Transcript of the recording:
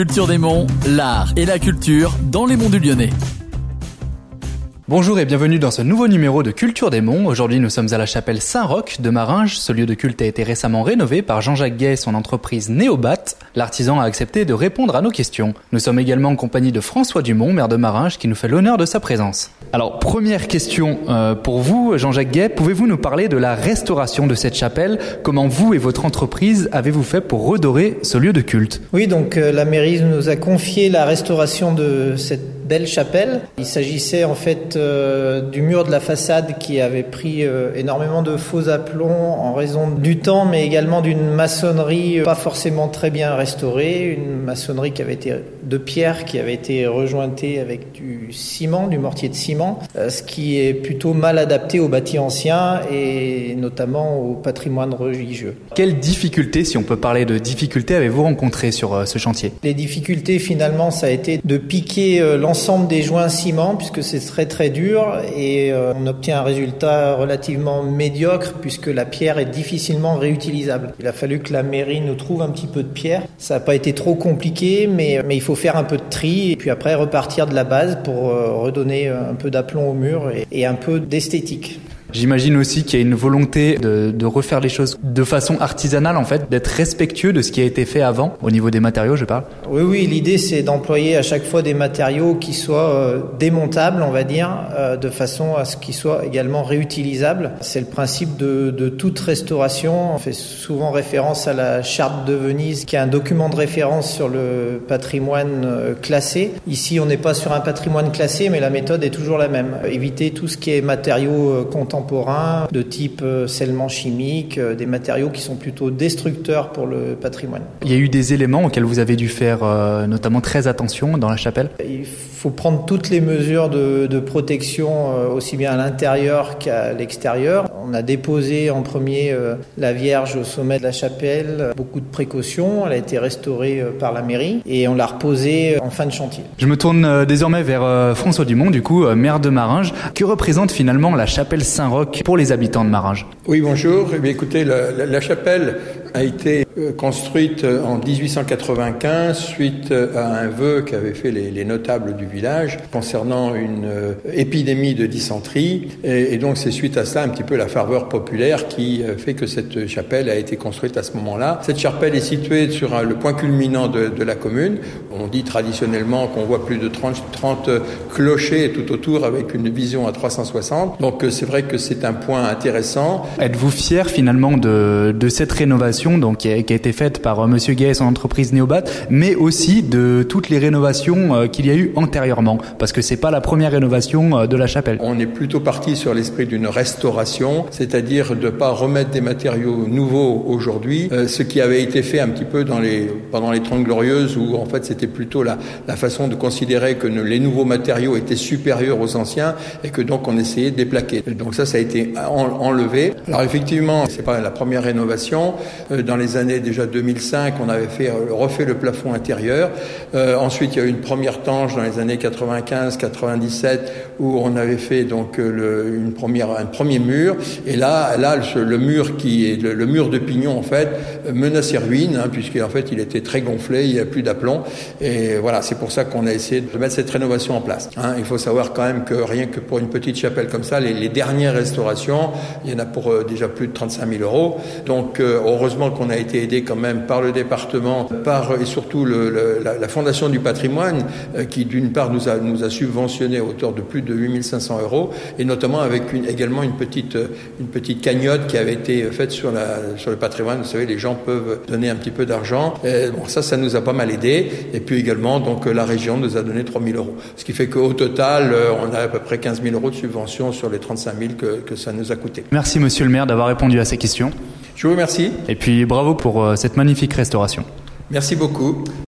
Culture des Monts, l'art et la culture dans les monts du Lyonnais. Bonjour et bienvenue dans ce nouveau numéro de Culture des Monts. Aujourd'hui, nous sommes à la chapelle Saint-Roch de Maringes. Ce lieu de culte a été récemment rénové par Jean-Jacques Gay et son entreprise Néobat. L'artisan a accepté de répondre à nos questions. Nous sommes également en compagnie de François Dumont, maire de Maringes, qui nous fait l'honneur de sa présence. Alors, première question euh, pour vous, Jean-Jacques Gay. Pouvez-vous nous parler de la restauration de cette chapelle? Comment vous et votre entreprise avez-vous fait pour redorer ce lieu de culte? Oui, donc euh, la mairie nous a confié la restauration de cette belle chapelle. Il s'agissait en fait euh, du mur de la façade qui avait pris énormément de faux aplombs en raison du temps, mais également d'une maçonnerie pas forcément très bien restaurée, une maçonnerie qui avait été de pierre, qui avait été rejointée avec du ciment, du mortier de ciment, euh, ce qui est plutôt mal adapté aux bâtis anciens et notamment au patrimoine religieux. Quelles difficultés, si on peut parler de difficultés, avez-vous rencontrées sur ce chantier? Les difficultés finalement, ça a été de piquer l'ensemble l'ensemble des joints ciment puisque c'est très très dur et euh, on obtient un résultat relativement médiocre puisque la pierre est difficilement réutilisable. Il a fallu que la mairie nous trouve un petit peu de pierre. Ça n'a pas été trop compliqué mais, mais il faut faire un peu de tri et puis après repartir de la base pour euh, redonner un peu d'aplomb au mur et, et un peu d'esthétique. J'imagine aussi qu'il y a une volonté de, refaire les choses de façon artisanale, en fait, d'être respectueux de ce qui a été fait avant, au niveau des matériaux, je parle. Oui, oui, l'idée c'est d'employer à chaque fois des matériaux qui soient euh, démontables, on va dire, euh, de façon à ce qu'ils soient également réutilisables. C'est le principe de, de, toute restauration. On fait souvent référence à la charte de Venise, qui est un document de référence sur le patrimoine euh, classé. Ici, on n'est pas sur un patrimoine classé, mais la méthode est toujours la même. Éviter tout ce qui est matériaux contemporains de type euh, scellement chimique, euh, des matériaux qui sont plutôt destructeurs pour le patrimoine. Il y a eu des éléments auxquels vous avez dû faire euh, notamment très attention dans la chapelle Il faut prendre toutes les mesures de, de protection aussi bien à l'intérieur qu'à l'extérieur. On a déposé en premier la Vierge au sommet de la chapelle, beaucoup de précautions, elle a été restaurée par la mairie et on l'a reposée en fin de chantier. Je me tourne désormais vers François Dumont, du coup maire de Maringes. Que représente finalement la chapelle Pour les habitants de Maringes Oui, bonjour. Eh bien, écoutez, la, chapelle a été euh, construite en 1895 suite à un vœu qu'avaient fait les, les, notables du village concernant une euh, épidémie de dysenterie. Et, donc c'est suite à ça un petit peu la ferveur populaire qui euh, fait que cette chapelle a été construite à ce moment-là. Cette chapelle est située sur le point culminant de, la commune. On dit traditionnellement qu'on voit plus de 30, 30 clochers tout autour avec une vision à 360. Donc c'est vrai que c'est un point intéressant. Êtes-vous fier finalement de, de cette rénovation donc, qui, a, qui a été faite par euh, Monsieur Gay et son entreprise Neobat, mais aussi de toutes les rénovations euh, qu'il y a eu antérieurement, parce que c'est pas la première rénovation euh, de la chapelle. On est plutôt parti sur l'esprit d'une restauration, c'est-à-dire de pas remettre des matériaux nouveaux aujourd'hui, ce qui avait été fait un petit peu dans les, pendant les Trente Glorieuses, où en fait c'était plutôt la, la façon de considérer que les nouveaux matériaux étaient supérieurs aux anciens et que donc on essayait de les plaquer. Donc ça, ça a été en, enlevé. Alors effectivement, c'est pas la première rénovation. Euh, dans les années déjà 2005, on avait fait refait le plafond intérieur. Euh, ensuite, il y a eu une première tange dans les années 95-97 où on avait fait donc le, une première un premier mur. Et là, là, le, mur qui est le, mur de pignon en fait menaçait ruine hein, puisqu'en fait il était très gonflé, il n'y a plus d'aplomb. Et voilà, c'est pour ça qu'on a essayé de mettre cette rénovation en place. Hein. Il faut savoir quand même que rien que pour une petite chapelle comme ça, les dernières restaurations, il y en a pour euh, déjà plus de 35 000 euros. Donc euh, heureusement qu'on a été aidé quand même par le département, par et surtout la, Fondation du patrimoine, euh, qui d'une part nous a, nous a subventionné à hauteur de plus de 8500 euros, et notamment avec également une petite, une petite cagnotte qui avait été faite sur, la, sur le patrimoine. Vous savez, les gens peuvent donner un petit peu d'argent. Bon, ça, ça nous a pas mal aidé. Et puis également, donc la région nous a donné 3000 euros. Ce qui fait qu'au total, on a à peu près 15 000 euros de subvention sur les 35 000 que, que ça nous a coûté. Merci, monsieur le maire, d'avoir répondu à ces questions. Je vous remercie. Et puis bravo pour euh, cette magnifique restauration. Merci beaucoup.